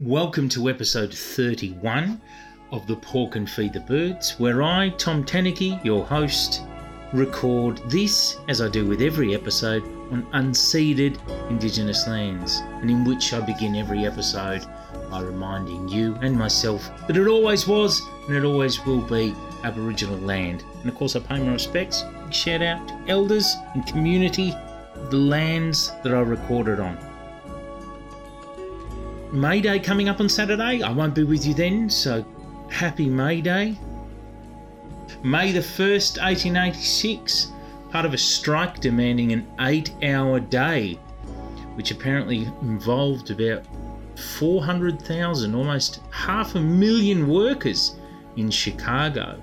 Welcome to episode 31 of the Pork and Feed the Birds, where I, Tom Tanuki, your host, record this, as I do with every episode, on unceded Indigenous lands, and in which I begin every episode by reminding you and myself that it always was and it always will be Aboriginal land. And of course, I pay my respects. Shout out to elders and community, the lands that I recorded on. May Day coming up on Saturday. I won't be with you then, so happy May Day. May the 1st, 1886, part of a strike demanding an eight hour day, which apparently involved about 400,000, almost half a million workers in Chicago.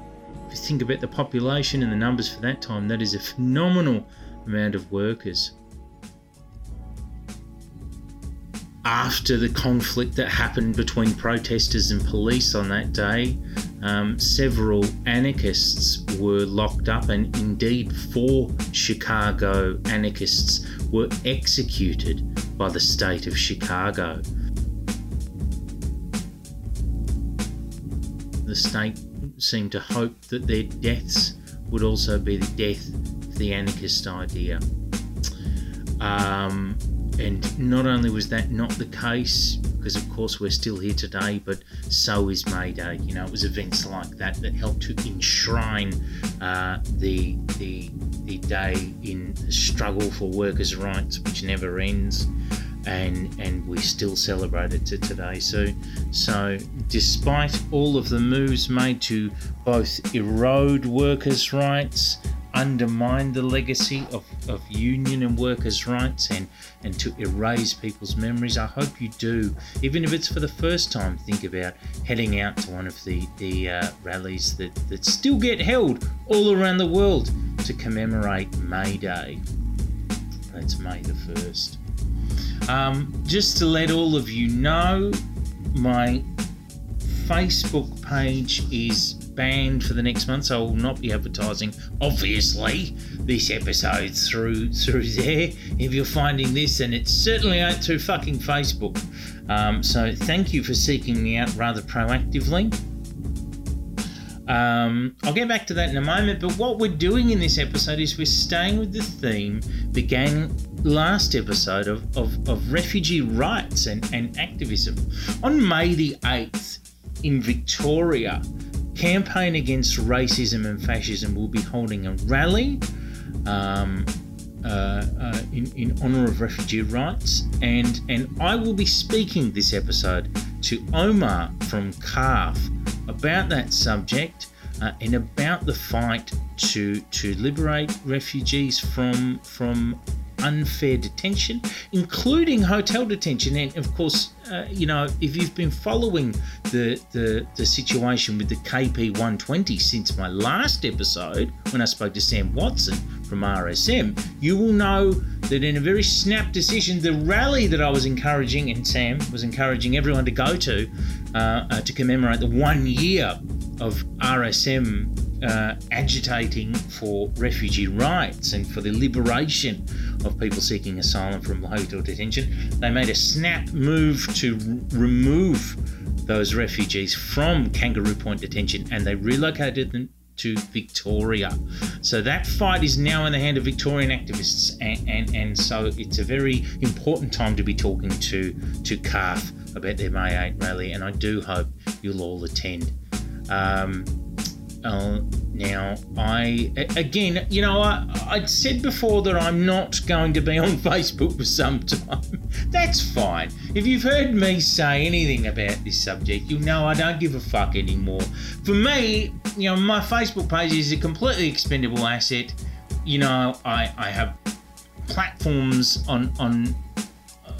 If you think about the population and the numbers for that time, that is a phenomenal amount of workers. After the conflict that happened between protesters and police on that day, um, several anarchists were locked up, and indeed, four Chicago anarchists were executed by the state of Chicago. The state seemed to hope that their deaths would also be the death of the anarchist idea. Um, and not only was that not the case, because of course we're still here today, but so is May Day. You know, it was events like that that helped to enshrine uh, the, the, the day in the struggle for workers' rights, which never ends. And, and we still celebrate it to today. So, so despite all of the moves made to both erode workers' rights undermine the legacy of, of union and workers' rights and, and to erase people's memories. I hope you do, even if it's for the first time, think about heading out to one of the, the uh, rallies that, that still get held all around the world to commemorate May Day. That's May the 1st. Um, just to let all of you know, my Facebook page is banned for the next month, so I will not be advertising, obviously, this episode through through there. If you're finding this, and it certainly ain't through fucking Facebook. Um, so thank you for seeking me out rather proactively. Um, I'll get back to that in a moment, but what we're doing in this episode is we're staying with the theme began last episode of, of, of refugee rights and, and activism. On May the 8th in Victoria, Campaign Against Racism and Fascism will be holding a rally um, uh, uh, in, in honour of refugee rights, and, and I will be speaking this episode to Omar from CARF about that subject uh, and about the fight to to liberate refugees from from unfair detention, including hotel detention. And of course, uh, you know, if you've been following the, the, the situation with the KP 120 since my last episode, when I spoke to Sam Watson from RSM, you will know that in a very snap decision, the rally that I was encouraging, and Sam was encouraging everyone to go to, uh, uh, to commemorate the one year of RSM uh, agitating for refugee rights and for the liberation of people seeking asylum from hotel detention. They made a snap move to r- remove those refugees from Kangaroo Point detention and they relocated them to Victoria. So that fight is now in the hand of Victorian activists, and, and, and so it's a very important time to be talking to, to CARF about their May 8 rally, and I do hope you'll all attend. Um, uh, now, I again, you know, I, I'd said before that I'm not going to be on Facebook for some time. That's fine. If you've heard me say anything about this subject, you know I don't give a fuck anymore. For me, you know, my Facebook page is a completely expendable asset. You know, I, I have platforms on on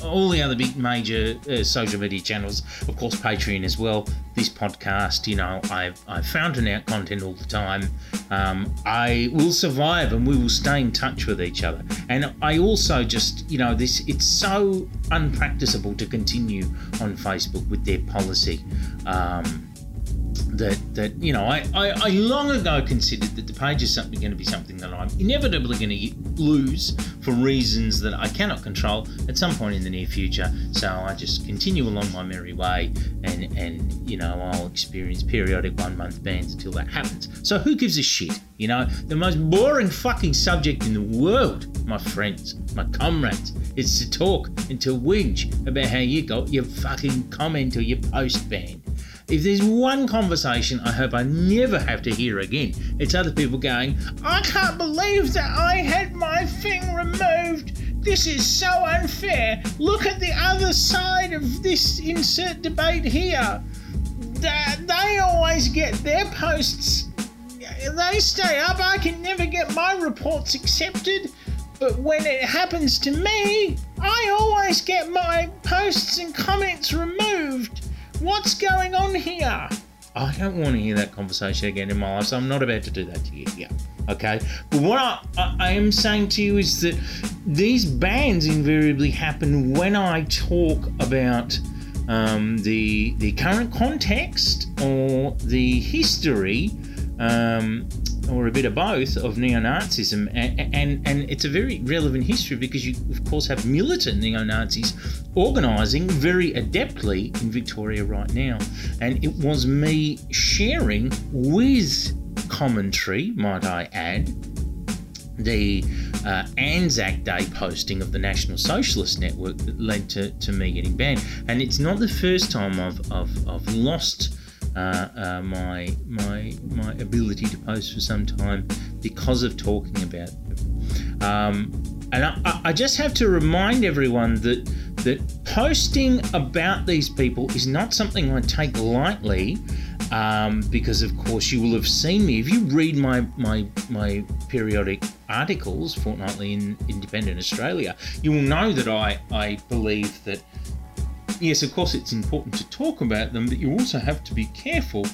all the other big major uh, social media channels, of course, Patreon as well. This podcast, you know, I've, I've fountain out content all the time. Um, I will survive and we will stay in touch with each other. And I also just, you know, this it's so unpracticable to continue on Facebook with their policy. Um, that that you know I, I, I, long ago considered that the page is something going to be something that I'm inevitably going to lose for reasons that I cannot control at some point in the near future. So I just continue along my merry way, and and you know I'll experience periodic one month bans until that happens. So who gives a shit? You know the most boring fucking subject in the world, my friends, my comrades, is to talk and to whinge about how you got your fucking comment or your post banned. If there's one conversation I hope I never have to hear again, it's other people going, I can't believe that I had my thing removed. This is so unfair. Look at the other side of this insert debate here. They always get their posts. They stay up. I can never get my reports accepted. But when it happens to me, I always get my posts and comments removed. What's going on here? I don't want to hear that conversation again in my life, so I'm not about to do that to you. Yeah. Okay. But what I, I, I am saying to you is that these bans invariably happen when I talk about um, the the current context or the history um, or a bit of both of neo-Nazism, and, and, and it's a very relevant history because you of course have militant neo-Nazis organising very adeptly in Victoria right now, and it was me sharing with commentary, might I add, the uh, Anzac Day posting of the National Socialist Network that led to, to me getting banned. And it's not the first time I've, I've, I've lost uh, uh, my my my ability to post for some time because of talking about them. Um, and I, I, just have to remind everyone that that posting about these people is not something I take lightly. Um, because of course you will have seen me if you read my my my periodic articles fortnightly in Independent Australia, you will know that I I believe that yes, of course, it's important to talk about them, but you also have to be careful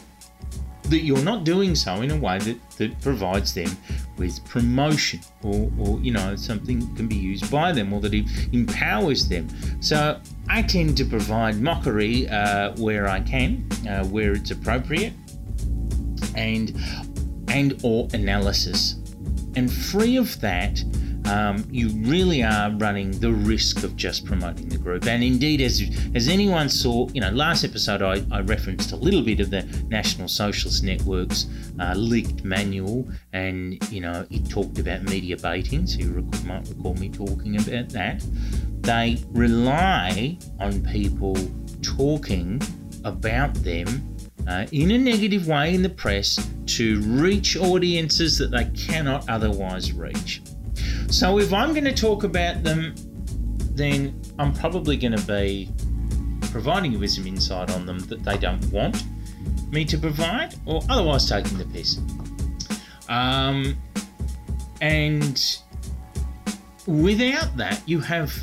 that you're not doing so in a way that, that provides them with promotion or, or you know something can be used by them or that it empowers them. So i tend to provide mockery uh, where i can uh, where it's appropriate and and or analysis. And free of that um, you really are running the risk of just promoting the group. And indeed, as as anyone saw, you know, last episode I, I referenced a little bit of the National Socialist Network's uh, leaked manual, and you know, it talked about media baiting. So you might recall me talking about that. They rely on people talking about them uh, in a negative way in the press to reach audiences that they cannot otherwise reach. So if I'm going to talk about them, then I'm probably going to be providing you with some insight on them that they don't want me to provide, or otherwise taking the piss. Um, and without that, you have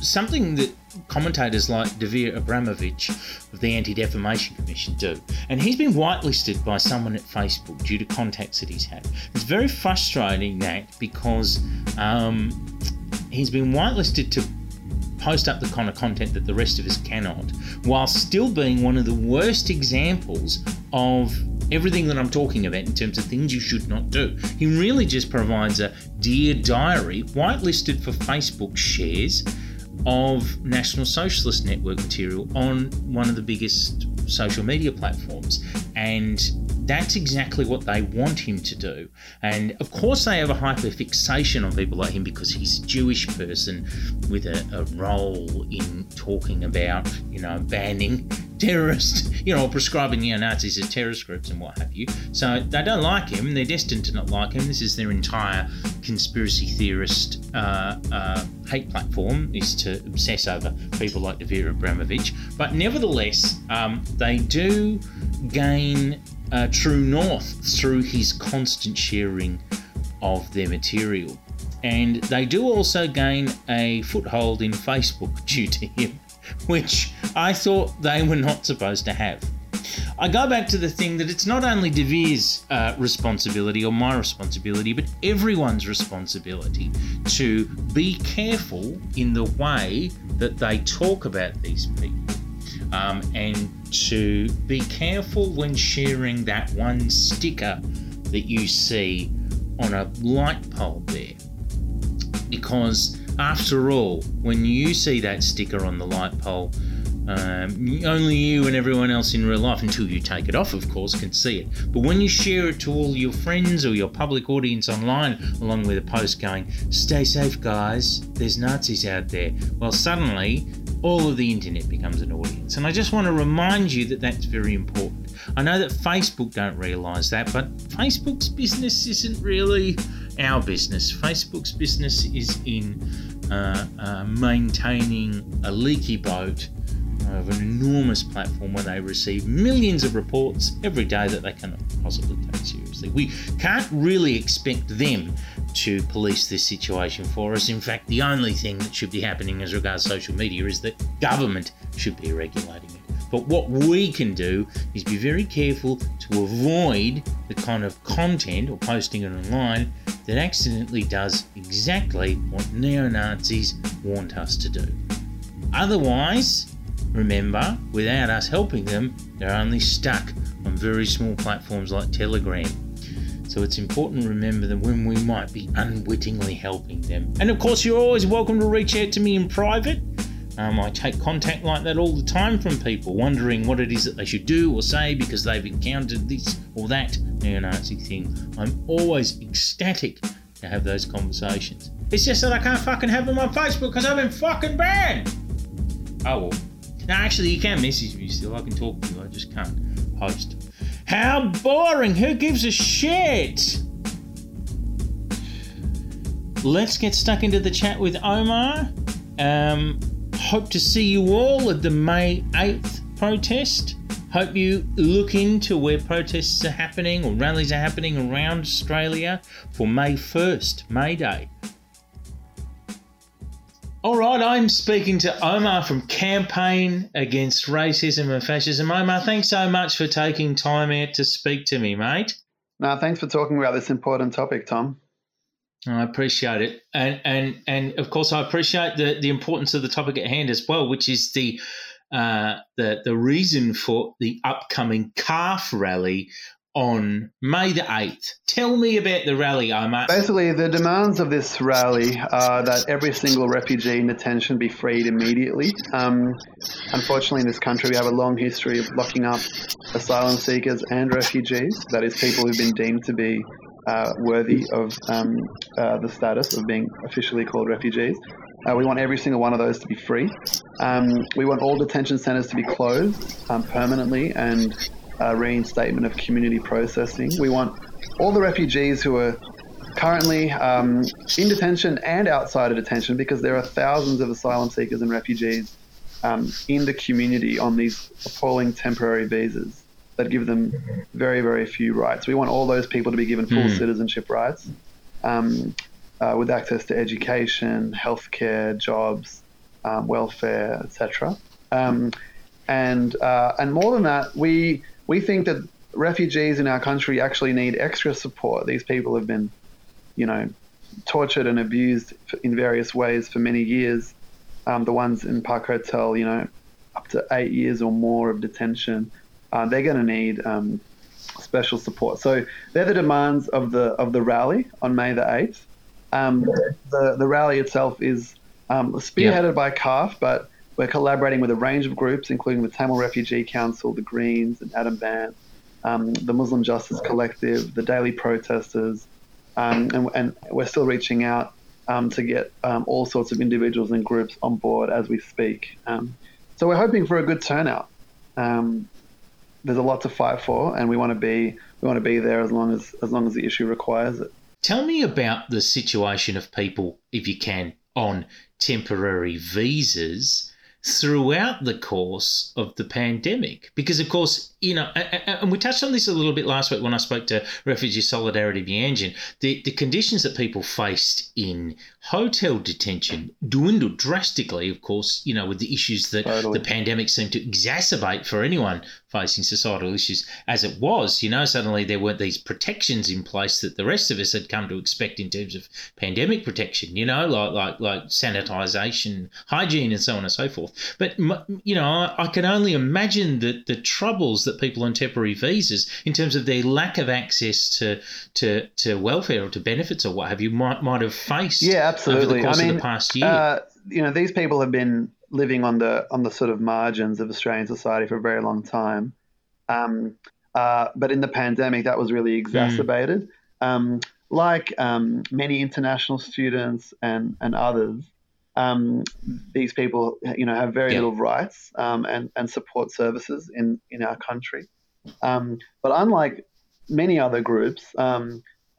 something that commentators like Dvir Abramovich of the Anti Defamation Commission do. And he's been whitelisted by someone at Facebook due to contacts that he's had. It's very frustrating that because um, he's been whitelisted to post up the kind of content that the rest of us cannot, while still being one of the worst examples of everything that I'm talking about in terms of things you should not do. He really just provides a dear diary, whitelisted for Facebook shares of National Socialist Network material on one of the biggest social media platforms. And that's exactly what they want him to do. And of course, they have a hyper fixation on people like him because he's a Jewish person with a, a role in talking about, you know, banning terrorists, you know, or prescribing neo Nazis as terrorist groups and what have you. So they don't like him. They're destined to not like him. This is their entire conspiracy theorist uh, uh, hate platform is to obsess over people like Dvir Abramovich. But nevertheless, um, they do gain uh, true north through his constant sharing of their material. And they do also gain a foothold in Facebook due to him which I thought they were not supposed to have. I go back to the thing that it's not only Dvir's uh, responsibility or my responsibility, but everyone's responsibility to be careful in the way that they talk about these people. Um, and to be careful when sharing that one sticker that you see on a light pole there. Because after all, when you see that sticker on the light pole, um, only you and everyone else in real life, until you take it off, of course, can see it. But when you share it to all your friends or your public audience online, along with a post going, Stay safe, guys, there's Nazis out there, well, suddenly all of the internet becomes an audience. And I just want to remind you that that's very important. I know that Facebook don't realise that, but Facebook's business isn't really our business. Facebook's business is in uh, uh, maintaining a leaky boat of an enormous platform where they receive millions of reports every day that they cannot possibly take seriously. We can't really expect them to police this situation for us. In fact, the only thing that should be happening as regards social media is that government should be regulating it. But what we can do is be very careful to avoid the kind of content or posting it online that accidentally does exactly what neo Nazis want us to do. Otherwise, remember, without us helping them, they're only stuck on very small platforms like Telegram. So it's important to remember that when we might be unwittingly helping them. And of course, you're always welcome to reach out to me in private. Um, I take contact like that all the time from people wondering what it is that they should do or say because they've encountered this or that neo Nazi thing. I'm always ecstatic to have those conversations. It's just that I can't fucking have them on Facebook because I've been fucking banned. Oh well. No, actually, you can message me still. I can talk to you. I just can't post. How boring! Who gives a shit? Let's get stuck into the chat with Omar. Um, hope to see you all at the May 8th protest. Hope you look into where protests are happening or rallies are happening around Australia for May 1st, May Day. All right, I'm speaking to Omar from Campaign Against Racism and Fascism. Omar, thanks so much for taking time out to speak to me, mate. No, thanks for talking about this important topic, Tom. I appreciate it, and and and of course, I appreciate the the importance of the topic at hand as well, which is the uh, the the reason for the upcoming CARF rally on May the 8th. Tell me about the rally, Omar. Basically, the demands of this rally are that every single refugee in detention be freed immediately. Um, unfortunately, in this country, we have a long history of locking up asylum seekers and refugees, that is, people who've been deemed to be uh, worthy of um, uh, the status of being officially called refugees. Uh, we want every single one of those to be free. Um, we want all detention centres to be closed um, permanently and uh, reinstatement of community processing. We want all the refugees who are currently um, in detention and outside of detention, because there are thousands of asylum seekers and refugees um, in the community on these appalling temporary visas that give them very, very few rights. We want all those people to be given full mm. citizenship rights um, uh, with access to education, healthcare, jobs, um, welfare, etc. Um, and uh, and more than that, we we think that refugees in our country actually need extra support. These people have been, you know, tortured and abused in various ways for many years. Um, the ones in Park Hotel, you know, up to eight years or more of detention, uh, they're going to need um, special support. So they're the demands of the of the rally on May the eighth. Um, the the rally itself is um, spearheaded yeah. by CARF, but we're collaborating with a range of groups, including the Tamil Refugee Council, the Greens, and Adam Bandt, um, the Muslim Justice Collective, the Daily Protesters, um, and, and, we're still reaching out um, to get um, all sorts of individuals and groups on board as we speak. Um, so we're hoping for a good turnout. There's a lot to fight for, and we want to be we want to be there as long as as long as the issue requires it. Tell me about the situation of people, if you can, on temporary visas throughout the course of the pandemic. Because, of course, you know, and we touched on this a little bit last week when I spoke to Refugee Solidarity Meanjin, the, the conditions that people faced in hotel detention dwindled drastically, of course, you know, with the issues that totally. the pandemic seemed to exacerbate for anyone facing societal issues as it was. You know, suddenly there weren't these protections in place that the rest of us had come to expect in terms of pandemic protection. You know, like like like sanitisation, hygiene, and so on and so forth. But you know, I, I can only imagine that the troubles that people on temporary visas, in terms of their lack of access to to to welfare or to benefits or what have you, might might have faced. Yeah, absolutely. Over the course I mean, of the past year. Uh, you know, these people have been living on the on the sort of margins of Australian society for a very long time. Um, uh, but in the pandemic, that was really exacerbated. Mm. Um, like um, many international students and and others, um, these people, you know, have very yeah. little rights um, and and support services in in our country. Um, but unlike many other groups,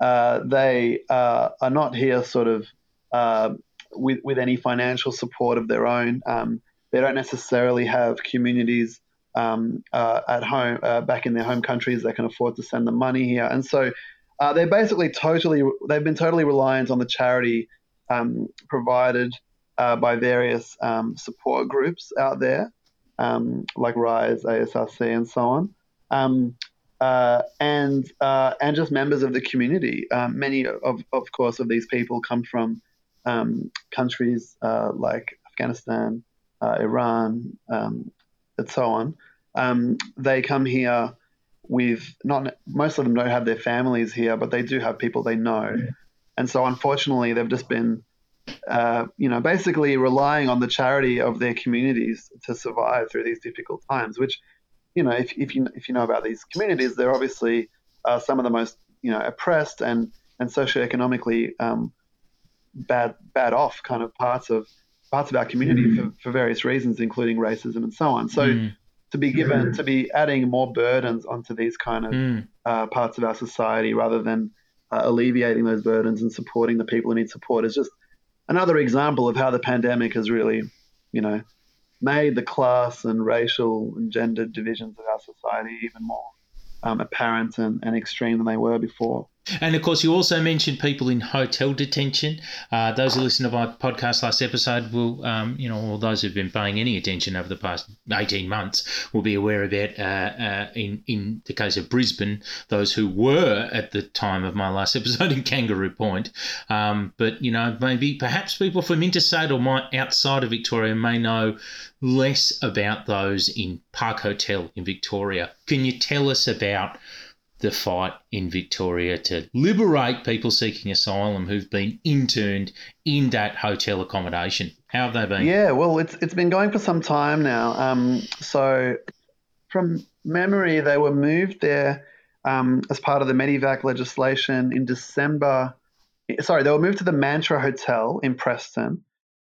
uh, they uh, are not here sort of uh, with, with any financial support of their own. Um, they don't necessarily have communities um, uh, at home, uh, back in their home countries that can afford to send them money here. And so uh, they're basically totally, they've been totally reliant on the charity um, provided uh, by various um, support groups out there, um, like RISE, ASRC, and so on. Um, uh, and uh, and just members of the community. many of, of course, of these people come from um, countries uh, like Afghanistan, uh, Iran, um, and so on. Um, they come here with not most of them don't have their families here, but they do have people they know, and so unfortunately they've just been. Uh, you know, basically relying on the charity of their communities to survive through these difficult times. Which, you know, if, if you if you know about these communities, they're obviously uh, some of the most you know oppressed and and socioeconomically um, bad bad off kind of parts of parts of our community mm. for, for various reasons, including racism and so on. So mm. to be given mm. to be adding more burdens onto these kind of mm. uh, parts of our society rather than uh, alleviating those burdens and supporting the people who need support is just another example of how the pandemic has really, you know, made the class and racial and gender divisions of our society even more um, apparent and, and extreme than they were before. And of course, you also mentioned people in hotel detention. Uh, those who listened to my podcast last episode will, um, you know, or those who've been paying any attention over the past 18 months will be aware of it. Uh, uh, in, in the case of Brisbane, those who were at the time of my last episode in Kangaroo Point. Um, but, you know, maybe perhaps people from interstate or my, outside of Victoria may know less about those in Park Hotel in Victoria. Can you tell us about? The fight in Victoria to liberate people seeking asylum who've been interned in that hotel accommodation. How have they been? Yeah, well, it's it's been going for some time now. Um, so, from memory, they were moved there um, as part of the Medevac legislation in December. Sorry, they were moved to the Mantra Hotel in Preston.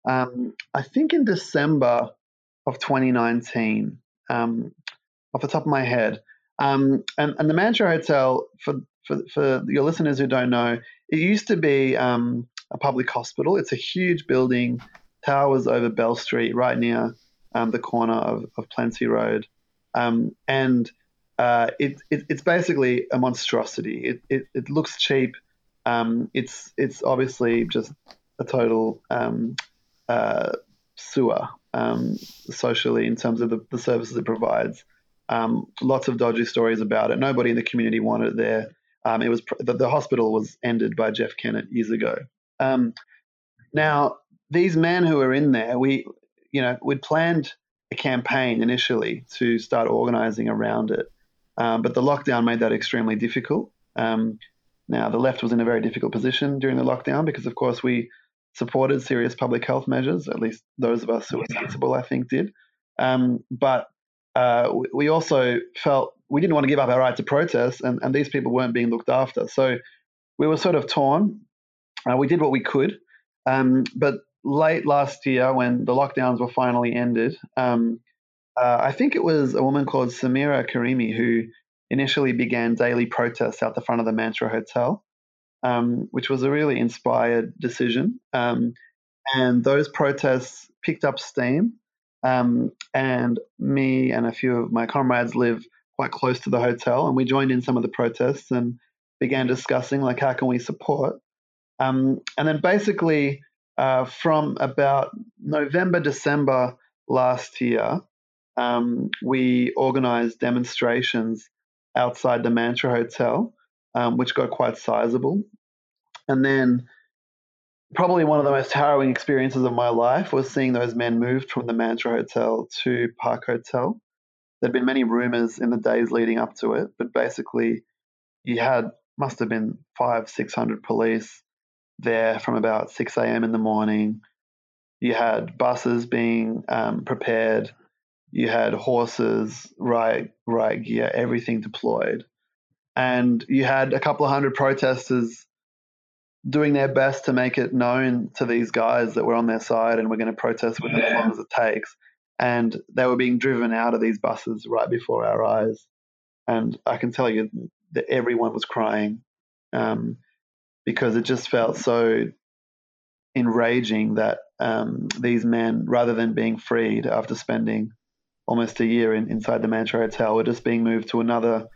Um, I think in December of 2019, um, off the top of my head. Um, and, and the Mantra Hotel, for, for, for your listeners who don't know, it used to be um, a public hospital. It's a huge building, towers over Bell Street, right near um, the corner of, of Road. Um, and uh, it, it, it's basically a monstrosity. It, it, it looks cheap. Um, it's, it's obviously just a total um, uh, sewer socially in terms of the, the services it provides. Um, lots of dodgy stories about it. Nobody in the community wanted it there. Um, it was the, the, hospital was ended by Jeff Kennett years ago. Um, now these men who were in there, we you know we'd planned a campaign initially to start organising around it, um, but the lockdown made that extremely difficult. Um, now the left was in a very difficult position during the lockdown because of course we supported serious public health measures. At least those of us who were sensible, I think, did. Um, but uh, we also felt we didn't want to give up our right to protest, and, and these people weren't being looked after. So we were sort of torn. Uh, we did what we could, um, but late last year, when the lockdowns were finally ended, um, uh, I think it was a woman called Samira Karimi who initially began daily protests out the front of the Mantra Hotel, um, which was a really inspired decision. Um, and those protests picked up steam. Um, and me and a few of my comrades live quite close to the hotel, and we joined in some of the protests and began discussing like how can we support. Um, and then basically uh, from about November December last year, um, we organised demonstrations outside the Mantra Hotel, um, which got quite sizable. And then, probably one of the most harrowing experiences of my life was seeing those men moved from the Mantra Hotel to Park Hotel. There'd been many rumours in the days leading up to it, but basically, you had must have been five, six hundred police there from about 6 a.m. in the morning. You had buses being um, prepared. You had horses, riot, riot gear, everything deployed. And you had a couple of hundred protesters doing their best to make it known to these guys that we're on their side and we're going to protest with them as long as it takes. And they were being driven out of these buses right before our eyes. And I can tell you that everyone was crying. Um, because it just felt so enraging that um, these men, rather than being freed after spending almost a year in, inside the Mantra Hotel, were just being moved to another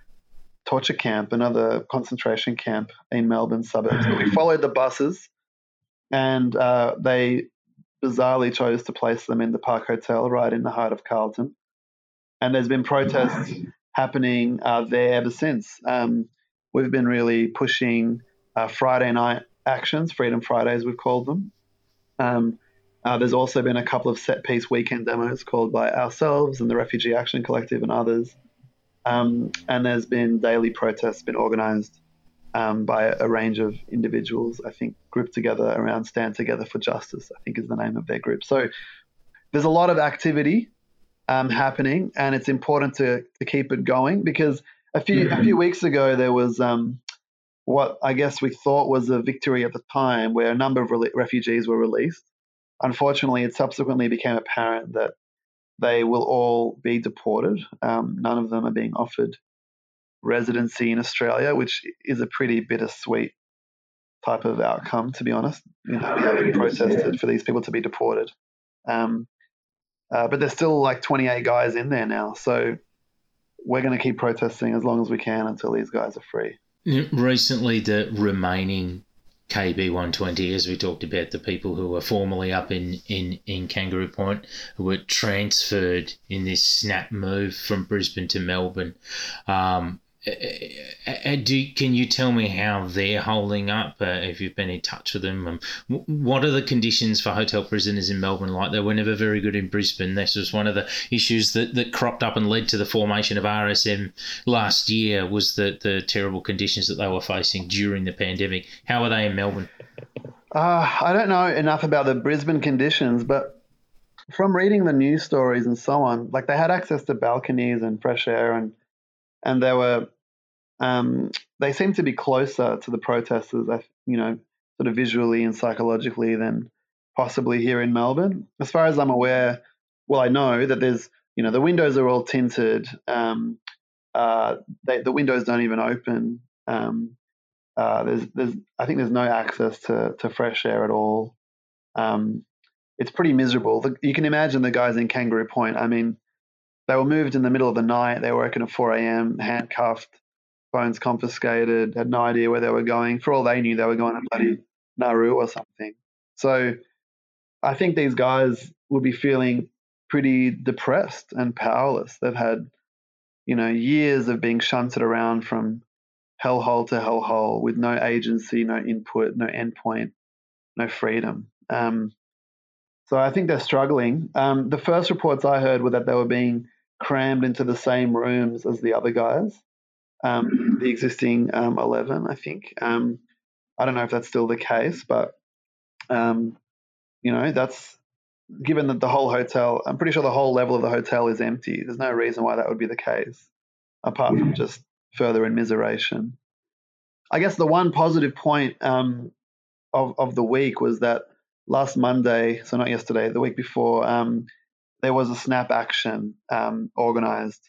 torture camp, another concentration camp in Melbourne suburbs. But we followed the buses, and uh, they bizarrely chose to place them in the Park Hotel right in the heart of Carlton. And there's been protests happening uh, there ever since. Um, we've been really pushing uh, Friday night actions, Freedom Fridays, we've called them. Um, uh, there's also been a couple of set piece weekend demos called by ourselves and the Refugee Action Collective and others. Um, and there's been daily protests been organised um, by a range of individuals, I think, grouped together around Stand Together for Justice, I think is the name of their group. So there's a lot of activity um, happening, and it's important to, to keep it going because a few a few weeks ago there was um, what I guess we thought was a victory at the time, where a number of re- refugees were released. Unfortunately, it subsequently became apparent that they will all be deported. Um, none of them are being offered residency in Australia, which is a pretty bittersweet type of outcome, to be honest. You know, we haven't protested for these people to be deported. Um, uh, but there's still like 28 guys in there now. So we're going to keep protesting as long as we can until these guys are free. Recently, the remaining KP 120, as we talked about, the people who were formerly up in, in, in Kangaroo Point, who were transferred in this snap move from Brisbane to Melbourne. Um, do can you tell me how they're holding up? Uh, if you've been in touch with them, um, what are the conditions for hotel prisoners in Melbourne like? They were never very good in Brisbane. This was one of the issues that, that cropped up and led to the formation of RSM last year. Was the the terrible conditions that they were facing during the pandemic? How are they in Melbourne? Uh, I don't know enough about the Brisbane conditions, but from reading the news stories and so on, like they had access to balconies and fresh air and and they were um, they seem to be closer to the protesters, you know, sort of visually and psychologically than possibly here in Melbourne. As far as I'm aware, well, I know that there's, you know, the windows are all tinted. Um, uh, they, the windows don't even open. Um, uh, there's, there's, I think there's no access to, to fresh air at all. Um, it's pretty miserable. The, you can imagine the guys in Kangaroo Point. I mean, they were moved in the middle of the night. They were working at 4 a.m., handcuffed, phones confiscated, had no idea where they were going. For all they knew, they were going to bloody Nauru or something. So I think these guys will be feeling pretty depressed and powerless. They've had, you know, years of being shunted around from hellhole to hellhole with no agency, no input, no endpoint, no freedom. Um, so I think they're struggling. Um, the first reports I heard were that they were being crammed into the same rooms as the other guys um, the existing um, 11, I think. Um, I don't know if that's still the case, but, um, you know, that's given that the whole hotel, I'm pretty sure the whole level of the hotel is empty. There's no reason why that would be the case, apart from just further immiseration. I guess the one positive point um, of, of the week was that last Monday, so not yesterday, the week before, um, there was a snap action um, organized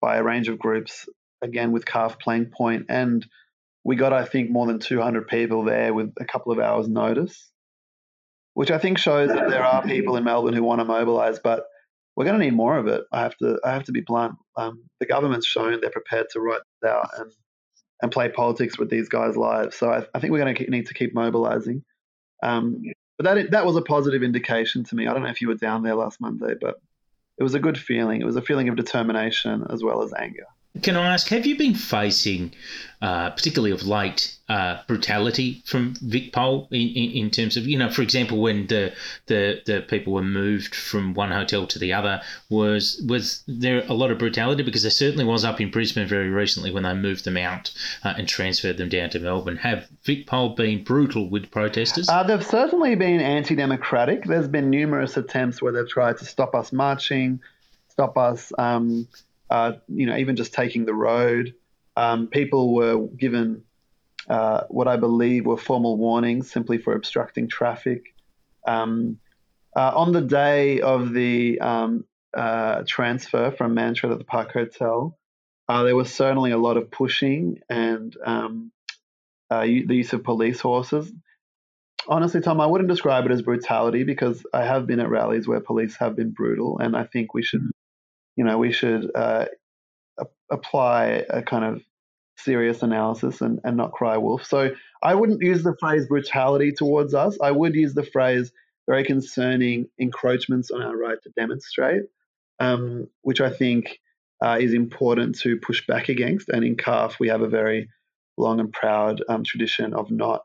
by a range of groups again with CARF playing point, and we got I think more than 200 people there with a couple of hours notice, which I think shows that there are people in Melbourne who want to mobilise, but we're going to need more of it. I have to I have to be blunt. Um, the government's shown they're prepared to write this out and and play politics with these guys' lives. So I, I think we're going to need to keep mobilising. Um, but that that was a positive indication to me. I don't know if you were down there last Monday, but it was a good feeling. It was a feeling of determination as well as anger. Can I ask, have you been facing, uh, particularly of late, uh, brutality from VicPol in, in, in, terms of, you know, for example, when the, the the people were moved from one hotel to the other, was was there a lot of brutality? Because there certainly was up in Brisbane very recently when they moved them out uh, and transferred them down to Melbourne. Have VicPol been brutal with protesters? Uh, they've certainly been anti-democratic. There's been numerous attempts where they've tried to stop us marching, stop us. Um, uh, you know, even just taking the road. Um, people were given uh, what I believe were formal warnings simply for obstructing traffic. Um, uh, on the day of the um, uh, transfer from Mantra to the Park Hotel, uh, there was certainly a lot of pushing and um, the use of police horses. Honestly, Tom, I wouldn't describe it as brutality because I have been at rallies where police have been brutal, and I think we should you know, we should uh, apply a kind of serious analysis and, and not cry wolf. So I wouldn't use the phrase brutality towards us. I would use the phrase very concerning encroachments on our right to demonstrate, um, which I think uh, is important to push back against. And in CARF, we have a very long and proud um, tradition of not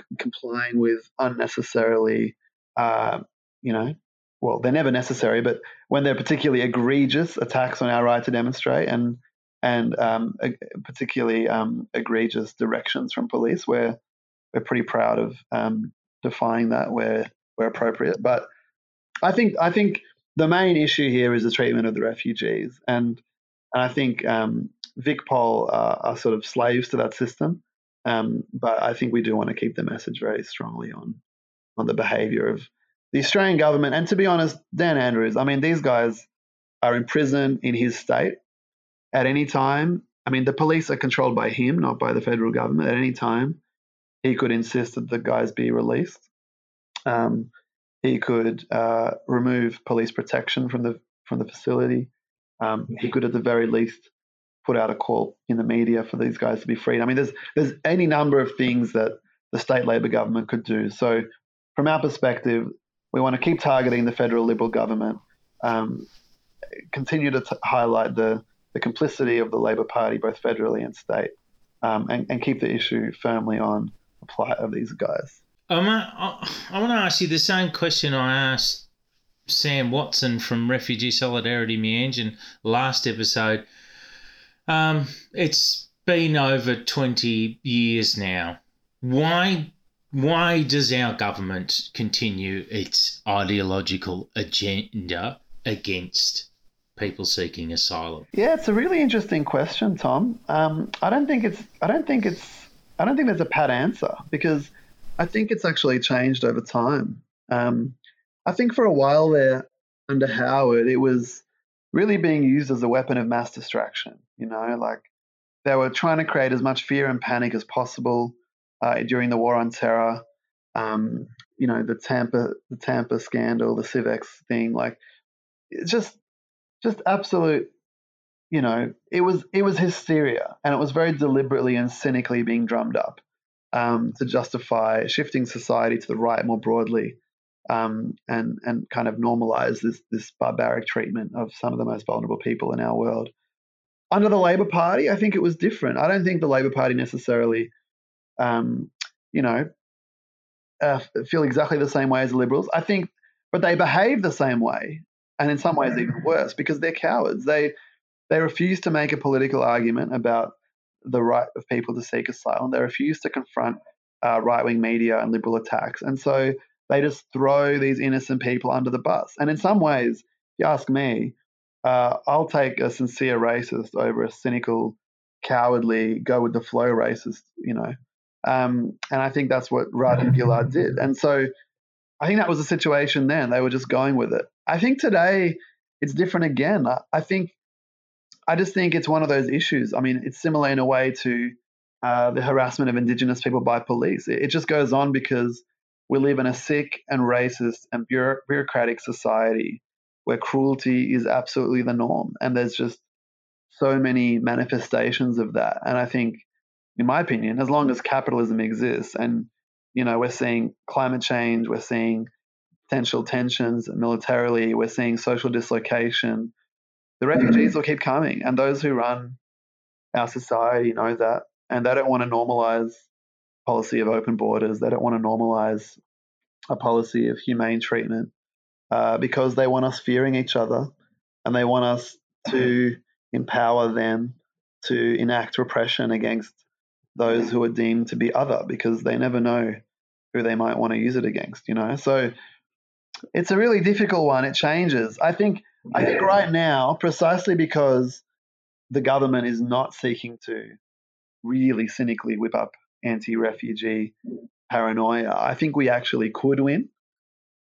c- complying with unnecessarily, uh, you know, well, they're never necessary, but when they're particularly egregious attacks on our right to demonstrate and and um, particularly um, egregious directions from police, we're we're pretty proud of um, defying that where where appropriate. But I think I think the main issue here is the treatment of the refugees, and, and I think um, VicPol are, are sort of slaves to that system. Um, but I think we do want to keep the message very strongly on on the behaviour of the Australian government, and to be honest, Dan Andrews, I mean, these guys are in prison in his state at any time. I mean, the police are controlled by him, not by the federal government. At any time, he could insist that the guys be released. Um, he could uh, remove police protection from the from the facility. Um, he could, at the very least, put out a call in the media for these guys to be freed. I mean, there's there's any number of things that the state Labor government could do. So, from our perspective, we want to keep targeting the federal Liberal government, um, continue to t- highlight the, the complicity of the Labor Party, both federally and state, um, and, and keep the issue firmly on the plight of these guys. Um, I, I want to ask you the same question I asked Sam Watson from Refugee Solidarity Meanjin last episode. Um, it's been over 20 years now. Why why does our government continue its ideological agenda against people seeking asylum? Yeah, it's a really interesting question, Tom. Um, I don't think it's. I don't think it's. I don't think there's a pat answer because I think it's actually changed over time. Um, I think for a while there, under Howard, it was really being used as a weapon of mass distraction. You know, like they were trying to create as much fear and panic as possible uh, during the war on terror. Um, you know, the Tampa, the Tampa scandal, the SIEV X thing, like it's just, just absolute. You know, it was it was hysteria, and it was very deliberately and cynically being drummed up um, to justify shifting society to the right more broadly, um, and and kind of normalize this this barbaric treatment of some of the most vulnerable people in our world. Under the Labor Party, I think it was different. I don't think the Labor Party necessarily um, you know, uh, feel exactly the same way as the Liberals. I think, but they behave the same way, and in some ways even worse because they're cowards. They they refuse to make a political argument about the right of people to seek asylum. They refuse to confront uh, right wing media and liberal attacks, and so they just throw these innocent people under the bus. And in some ways, if you ask me, uh, I'll take a sincere racist over a cynical, cowardly, go with the flow racist. You know, um, and I think that's what Rudd and Gillard did. And so I think that was the situation then. They were just going with it. I think today it's different again. I, I think, I just think it's one of those issues. I mean, it's similar in a way to uh, the harassment of Indigenous people by police. It, it, just goes on because we live in a sick and racist and bureaucratic society where cruelty is absolutely the norm. And there's just so many manifestations of that. And I think in my opinion, as long as capitalism exists and you know we're seeing climate change, we're seeing potential tensions militarily. We're seeing social dislocation. The refugees will keep coming, and those who run our society know that, and they don't want to normalize policy of open borders. They don't want to normalize a policy of humane treatment uh, because they want us fearing each other, and they want us to empower them to enact repression against those who are deemed to be other because they never know who they might want to use it against, you know. So it's a really difficult one. It changes. I think I think right now, precisely because the government is not seeking to really cynically whip up anti-refugee paranoia, I think we actually could win.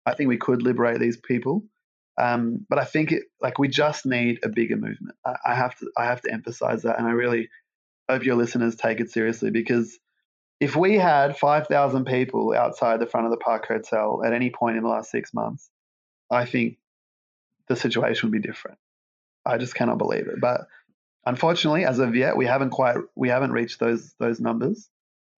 I think we could liberate these people. Um, but I think it, like we just need a bigger movement. I, I have to I have to emphasize that, and I really hope your listeners take it seriously because if we had 5,000 people outside the front of the Park Hotel at any point in the last six months, I think the situation would be different. I just cannot believe it. But unfortunately, as of yet, we haven't quite we haven't reached those those numbers.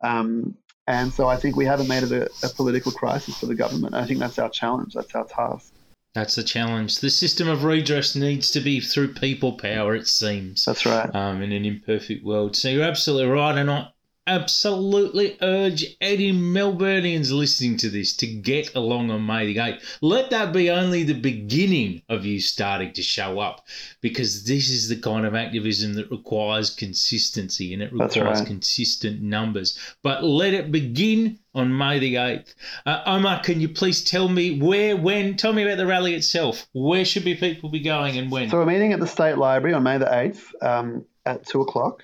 Um, and so I think we haven't made it a, a political crisis for the government. I think that's our challenge. That's our task. That's the challenge. The system of redress needs to be through people power, it seems. That's right. Um, in an imperfect world. So you're absolutely right. And I, absolutely urge any Melburnians listening to this to get along on May the 8th. Let that be only the beginning of you starting to show up because this is the kind of activism that requires consistency and it requires right. consistent numbers. But let it begin on May the 8th. Uh, Omar, can you please tell me where, when? Tell me about the rally itself. Where should be people be going and when? So we're meeting at the State Library on May the 8th um, at 2 o'clock.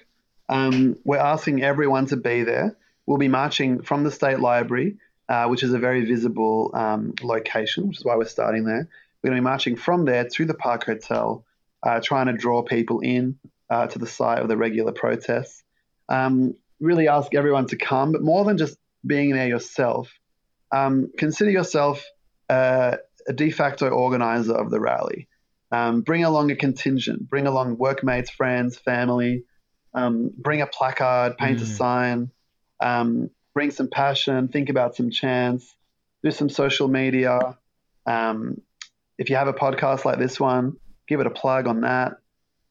Um, we're asking everyone to be there. We'll be marching from the State Library, uh, which is a very visible um, location, which is why we're starting there. We're going to be marching from there to the Park Hotel, uh, trying to draw people in uh, to the site of the regular protests. Um, really ask everyone to come, but more than just being there yourself, um, consider yourself uh, a de facto organizer of the rally. Um, bring along a contingent, bring along workmates, friends, family, um, bring a placard, paint mm. a sign, um, bring some passion, think about some chants, do some social media. Um, if you have a podcast like this one, give it a plug on that.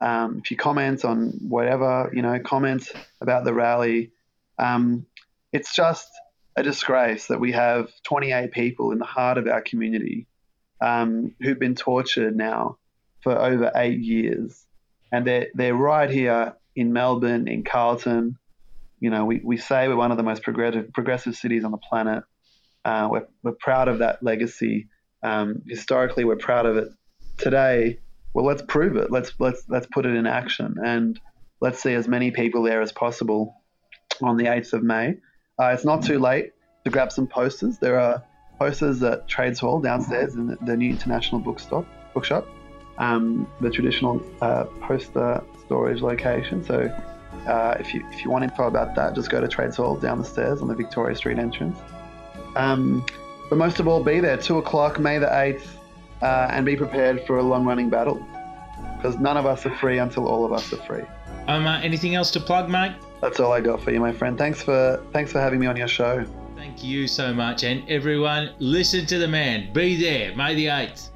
Um, if you comment on whatever, you know, comment about the rally. Um, it's just a disgrace that we have 28 people in the heart of our community um, who've been tortured now for over eight years. And they're, they're right here in Melbourne, in Carlton. You know, we, we say we're one of the most progressive progressive cities on the planet. Uh, we're, we're proud of that legacy. Um, historically, we're proud of it. Today, well, let's prove it. Let's let's let's put it in action, and let's see as many people there as possible on the 8th of May. Uh, it's not too late to grab some posters. There are posters at Trades Hall downstairs in the, the new International Bookstop bookshop. Um, the traditional uh, poster storage location. So uh, if you if you want info about that, just go to Trades Hall down the stairs on the Victoria Street entrance. Um, but most of all, be there two o'clock, May the eighth, uh, and be prepared for a long running battle because none of us are free until all of us are free. Um, uh, anything else to plug, mate? That's all I got for you, my friend. Thanks for thanks for having me on your show. Thank you so much, and everyone, listen to the man. Be there, May the eighth.